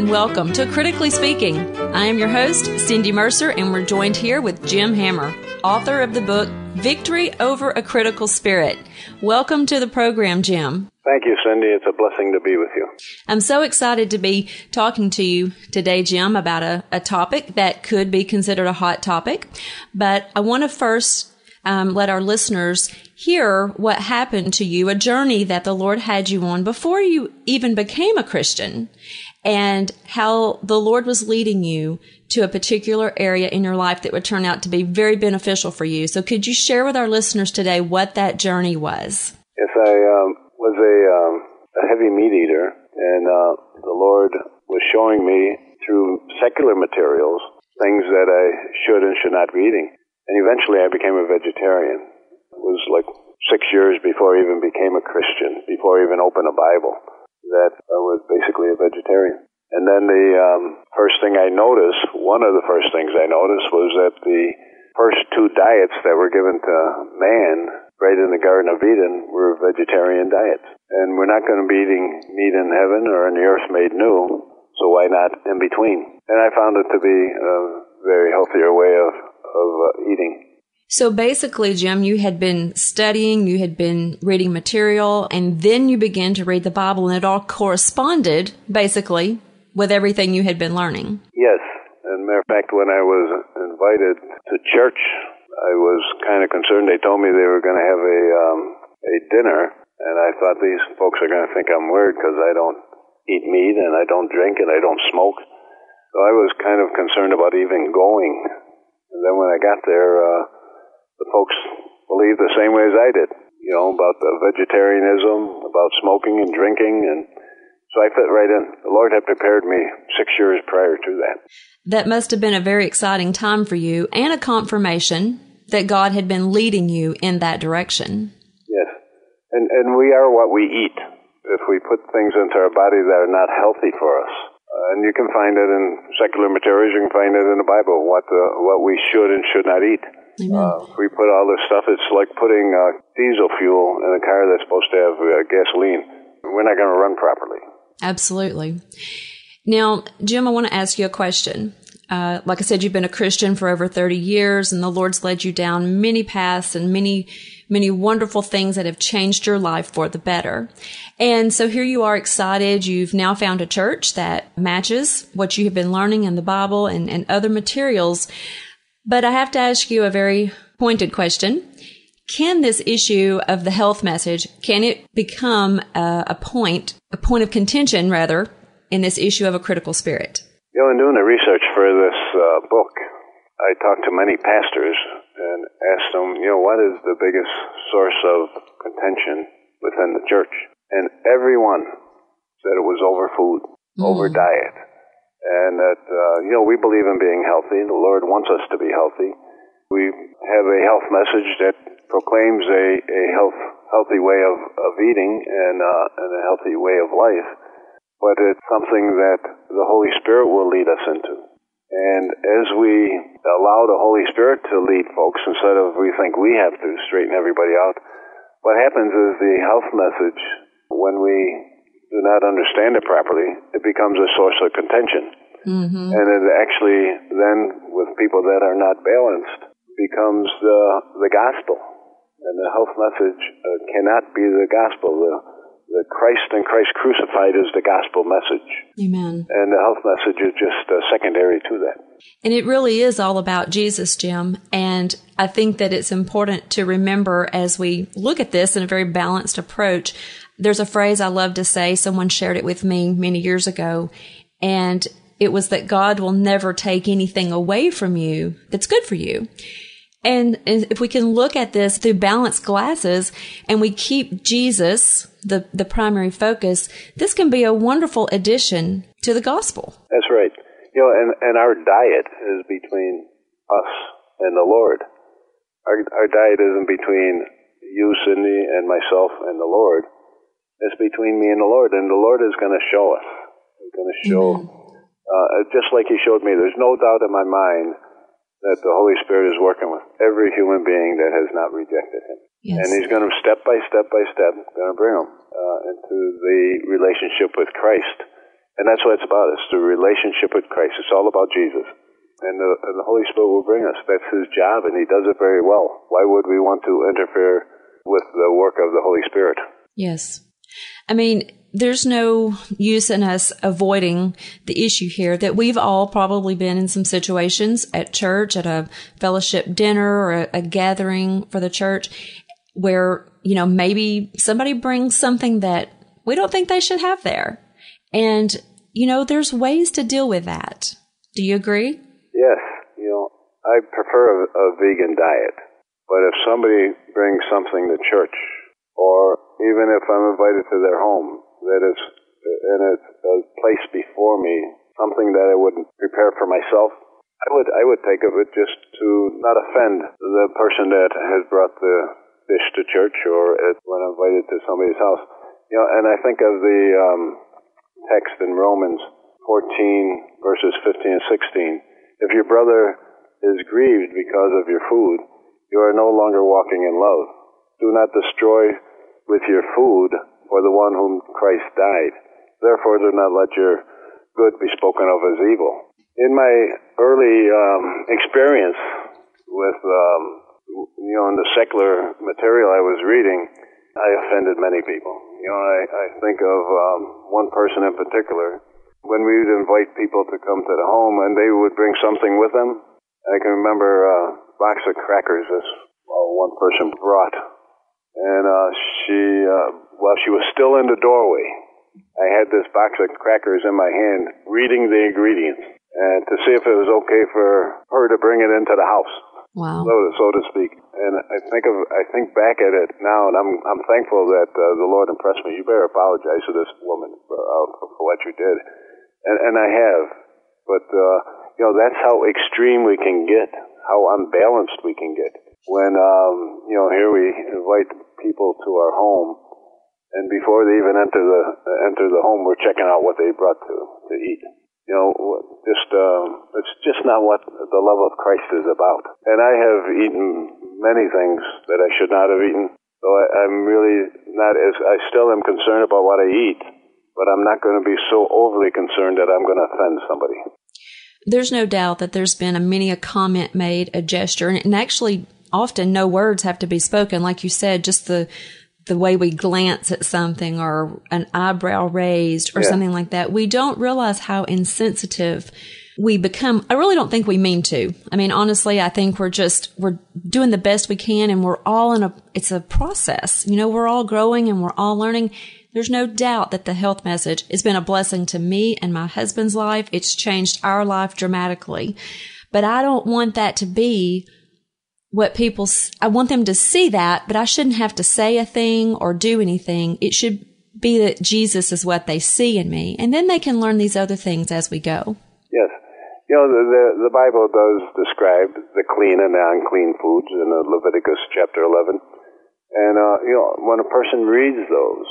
and welcome to Critically Speaking. I am your host, Cindy Mercer, and we're joined here with Jim Hammer, author of the book Victory Over a Critical Spirit. Welcome to the program, Jim. Thank you, Cindy. It's a blessing to be with you. I'm so excited to be talking to you today, Jim, about a, a topic that could be considered a hot topic. But I want to first um, let our listeners hear what happened to you, a journey that the Lord had you on before you even became a Christian, and how the Lord was leading you to a particular area in your life that would turn out to be very beneficial for you. So, could you share with our listeners today what that journey was? Yes, I um, was a, um, a heavy meat eater, and uh, the Lord was showing me through secular materials things that I should and should not be eating. And eventually I became a vegetarian. It was like six years before I even became a Christian, before I even opened a Bible, that I was basically a vegetarian. And then the um, first thing I noticed, one of the first things I noticed was that the first two diets that were given to man right in the Garden of Eden were vegetarian diets. And we're not going to be eating meat in heaven or in the earth made new, so why not in between? And I found it to be a very healthier way of of uh, eating. So basically, Jim, you had been studying, you had been reading material, and then you began to read the Bible, and it all corresponded, basically, with everything you had been learning. Yes. And matter of fact, when I was invited to church, I was kind of concerned. They told me they were going to have a um, a dinner, and I thought these folks are going to think I'm weird because I don't eat meat and I don't drink and I don't smoke. So I was kind of concerned about even going and then when I got there, uh, the folks believed the same way as I did, you know, about the vegetarianism, about smoking and drinking, and so I fit right in. The Lord had prepared me six years prior to that. That must have been a very exciting time for you and a confirmation that God had been leading you in that direction. Yes. And, and we are what we eat. If we put things into our body that are not healthy for us, uh, and you can find it in secular materials. You can find it in the Bible what the, what we should and should not eat. Uh, we put all this stuff, it's like putting uh, diesel fuel in a car that's supposed to have uh, gasoline. We're not going to run properly. Absolutely. Now, Jim, I want to ask you a question. Uh, like I said, you've been a Christian for over 30 years and the Lord's led you down many paths and many, many wonderful things that have changed your life for the better. And so here you are excited. You've now found a church that matches what you have been learning in the Bible and, and other materials. But I have to ask you a very pointed question. Can this issue of the health message, can it become a, a point, a point of contention rather, in this issue of a critical spirit? You know, in doing the research for this uh, book, I talked to many pastors and asked them, you know, what is the biggest source of contention within the church? And everyone said it was over food, mm. over diet. And that, uh, you know, we believe in being healthy. The Lord wants us to be healthy. We have a health message that proclaims a, a health, healthy way of, of eating and, uh, and a healthy way of life but it's something that the Holy Spirit will lead us into. And as we allow the Holy Spirit to lead folks instead of we think we have to straighten everybody out, what happens is the health message, when we do not understand it properly, it becomes a source of contention. Mm-hmm. And it actually then, with people that are not balanced, becomes the, the gospel. And the health message uh, cannot be the gospel. The, the Christ and Christ crucified is the gospel message. Amen. And the health message is just uh, secondary to that. And it really is all about Jesus, Jim. And I think that it's important to remember as we look at this in a very balanced approach. There's a phrase I love to say. Someone shared it with me many years ago. And it was that God will never take anything away from you that's good for you. And if we can look at this through balanced glasses and we keep Jesus the, the primary focus, this can be a wonderful addition to the gospel. That's right. You know, and, and our diet is between us and the Lord. Our, our diet isn't between you, Cindy, and myself and the Lord. It's between me and the Lord, and the Lord is going to show us. He's going to show, uh, just like He showed me. There's no doubt in my mind that the Holy Spirit is working with every human being that has not rejected Him. Yes. And He's going to step by step by step going to bring them uh, into the relationship with Christ. And that's what it's about. It's the relationship with Christ. It's all about Jesus. And the, and the Holy Spirit will bring us. That's his job, and he does it very well. Why would we want to interfere with the work of the Holy Spirit? Yes. I mean, there's no use in us avoiding the issue here that we've all probably been in some situations at church, at a fellowship dinner or a, a gathering for the church where, you know, maybe somebody brings something that we don't think they should have there. And, you know, there's ways to deal with that. Do you agree? Yes. You know, I prefer a, a vegan diet. But if somebody brings something to church, or even if I'm invited to their home, that is and it's a place before me, something that I wouldn't prepare for myself. I would I would take of it just to not offend the person that has brought the dish to church or when invited to somebody's house. You know, and I think of the um, text in Romans 14 verses 15 and 16. If your brother is grieved because of your food, you are no longer walking in love. Do not destroy with your food for the one whom Christ died. Therefore, do not let your good be spoken of as evil. In my early um, experience with, um, you know, in the secular material I was reading, I offended many people. You know, I, I think of um, one person in particular. When we would invite people to come to the home and they would bring something with them, I can remember a box of crackers this well, one person brought. And uh, she uh, while she was still in the doorway, I had this box of crackers in my hand, reading the ingredients, and to see if it was okay for her to bring it into the house. Wow. So, so to speak. And I think of, I think back at it now, and I'm, I'm thankful that uh, the Lord impressed me. You better apologize to this woman for, uh, for, for what you did, and, and I have. But uh, you know, that's how extreme we can get, how unbalanced we can get. When um, you know, here we invite people to our home and before they even enter the enter the home, we're checking out what they brought to to eat. You know, just um, it's just not what the love of Christ is about. And I have eaten many things that I should not have eaten. So I, I'm really not as I still am concerned about what I eat, but I'm not going to be so overly concerned that I'm going to offend somebody. There's no doubt that there's been a many a comment made, a gesture, and actually often no words have to be spoken. Like you said, just the the way we glance at something or an eyebrow raised or yeah. something like that, we don't realize how insensitive we become. I really don't think we mean to. I mean, honestly, I think we're just, we're doing the best we can and we're all in a, it's a process. You know, we're all growing and we're all learning. There's no doubt that the health message has been a blessing to me and my husband's life. It's changed our life dramatically. But I don't want that to be what people, I want them to see that, but I shouldn't have to say a thing or do anything. It should be that Jesus is what they see in me. And then they can learn these other things as we go. Yes. You know, the, the, the Bible does describe the clean and the unclean foods in Leviticus chapter 11. And, uh, you know, when a person reads those,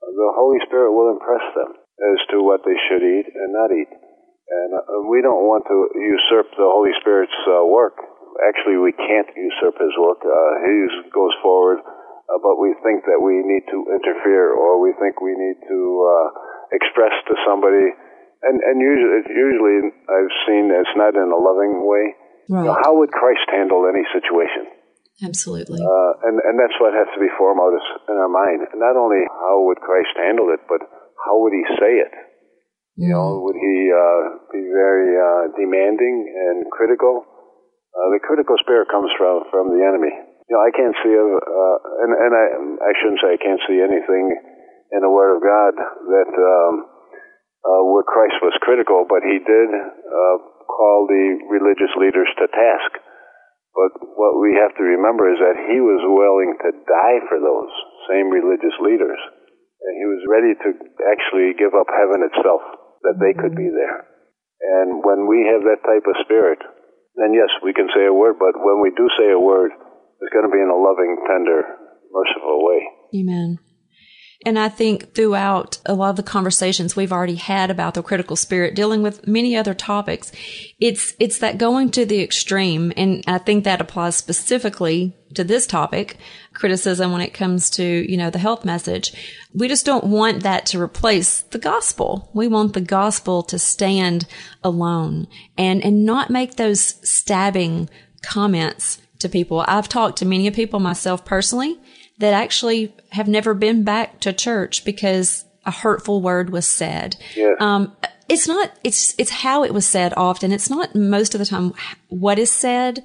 the Holy Spirit will impress them as to what they should eat and not eat. And uh, we don't want to usurp the Holy Spirit's uh, work actually we can't usurp his work. Uh, he goes forward, uh, but we think that we need to interfere, or we think we need to uh, express to somebody. And and usually, usually I've seen it's not in a loving way. Right. You know, how would Christ handle any situation? Absolutely. Uh, and and that's what has to be foremost in our mind. Not only how would Christ handle it, but how would he say it? You know, mm. would he uh, be very uh, demanding and critical? Uh, the critical spirit comes from from the enemy. You know, I can't see uh, and and I I shouldn't say I can't see anything in the Word of God that um, uh, where Christ was critical, but he did uh, call the religious leaders to task. But what we have to remember is that he was willing to die for those same religious leaders, and he was ready to actually give up heaven itself that they could be there. And when we have that type of spirit, then yes, we can say a word, but when we do say a word, it's going to be in a loving, tender, merciful way. Amen. And I think throughout a lot of the conversations we've already had about the critical spirit, dealing with many other topics, it's, it's that going to the extreme. And I think that applies specifically to this topic, criticism when it comes to, you know, the health message. We just don't want that to replace the gospel. We want the gospel to stand alone and, and not make those stabbing comments to people. I've talked to many people myself personally that actually have never been back to church because a hurtful word was said. Yes. Um, it's not, it's, it's how it was said often. It's not most of the time what is said.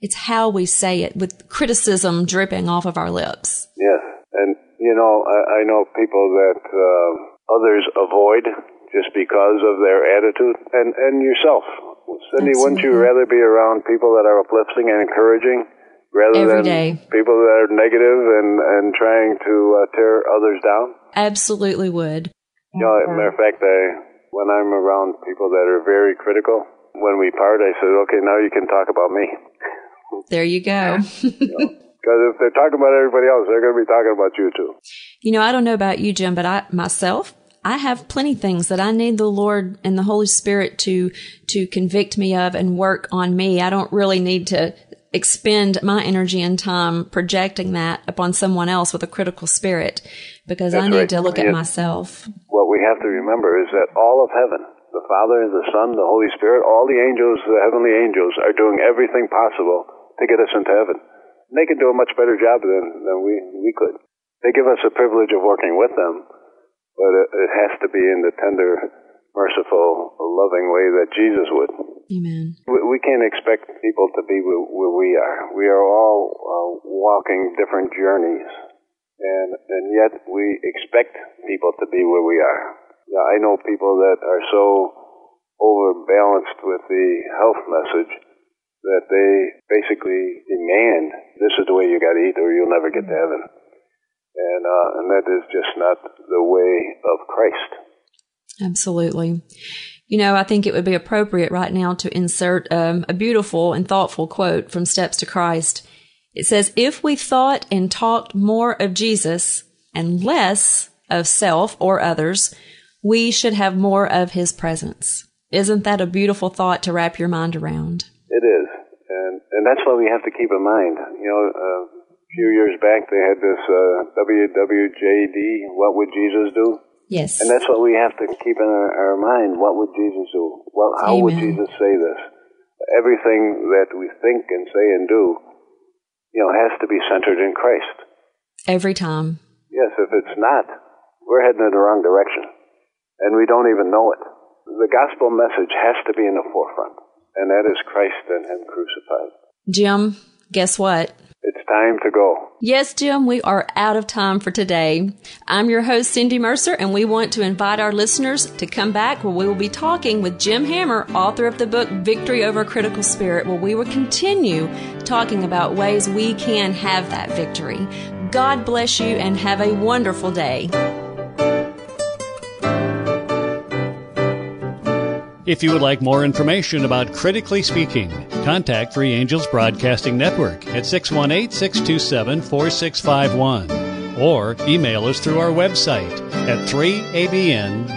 It's how we say it with criticism dripping off of our lips. Yes. And, you know, I, I know people that uh, others avoid just because of their attitude and, and yourself. Cindy, Absolutely. wouldn't you rather be around people that are uplifting and encouraging rather Every than day. people that are negative and, and trying to uh, tear others down? Absolutely would. You know, as a matter of fact, I, when I'm around people that are very critical, when we part, I said, okay, now you can talk about me. There you go. Because if they're talking about everybody else, they're going to be talking about you too. You know, I don't know about you, Jim, but I myself, I have plenty things that I need the Lord and the Holy Spirit to to convict me of and work on me. I don't really need to expend my energy and time projecting that upon someone else with a critical spirit because I need right. to look at myself. What we have to remember is that all of heaven, the Father, the Son, the Holy Spirit, all the angels, the heavenly angels, are doing everything possible to get us into heaven. And they can do a much better job than, than we, we could. They give us the privilege of working with them, but it, it has to be in the tender, merciful, loving way that Jesus would. Amen. We, we can't expect people to be where, we are. We are all uh, walking different journeys, and and yet we expect people to be where we are. Yeah, I know people that are so overbalanced with the health message that they basically demand this is the way you got to eat, or you'll never get to heaven. And uh, and that is just not the way of Christ. Absolutely. You know, I think it would be appropriate right now to insert um, a beautiful and thoughtful quote from Steps to Christ. It says, If we thought and talked more of Jesus and less of self or others, we should have more of his presence. Isn't that a beautiful thought to wrap your mind around? It is, and and that's what we have to keep in mind. You know, uh, a few years back they had this uh, WWJD. What would Jesus do? Yes. And that's what we have to keep in our, our mind. What would Jesus do? Well, how would Jesus say this? Everything that we think and say and do, you know, has to be centered in Christ. Every time. Yes, if it's not, we're heading in the wrong direction, and we don't even know it. The gospel message has to be in the forefront, and that is Christ and Him crucified. Jim, guess what? It's time to go. Yes, Jim, we are out of time for today. I'm your host, Cindy Mercer, and we want to invite our listeners to come back where we will be talking with Jim Hammer, author of the book Victory Over Critical Spirit, where we will continue talking about ways we can have that victory. God bless you and have a wonderful day. If you would like more information about Critically Speaking, contact Three Angels Broadcasting Network at 618 627 4651 or email us through our website at 3abn.org.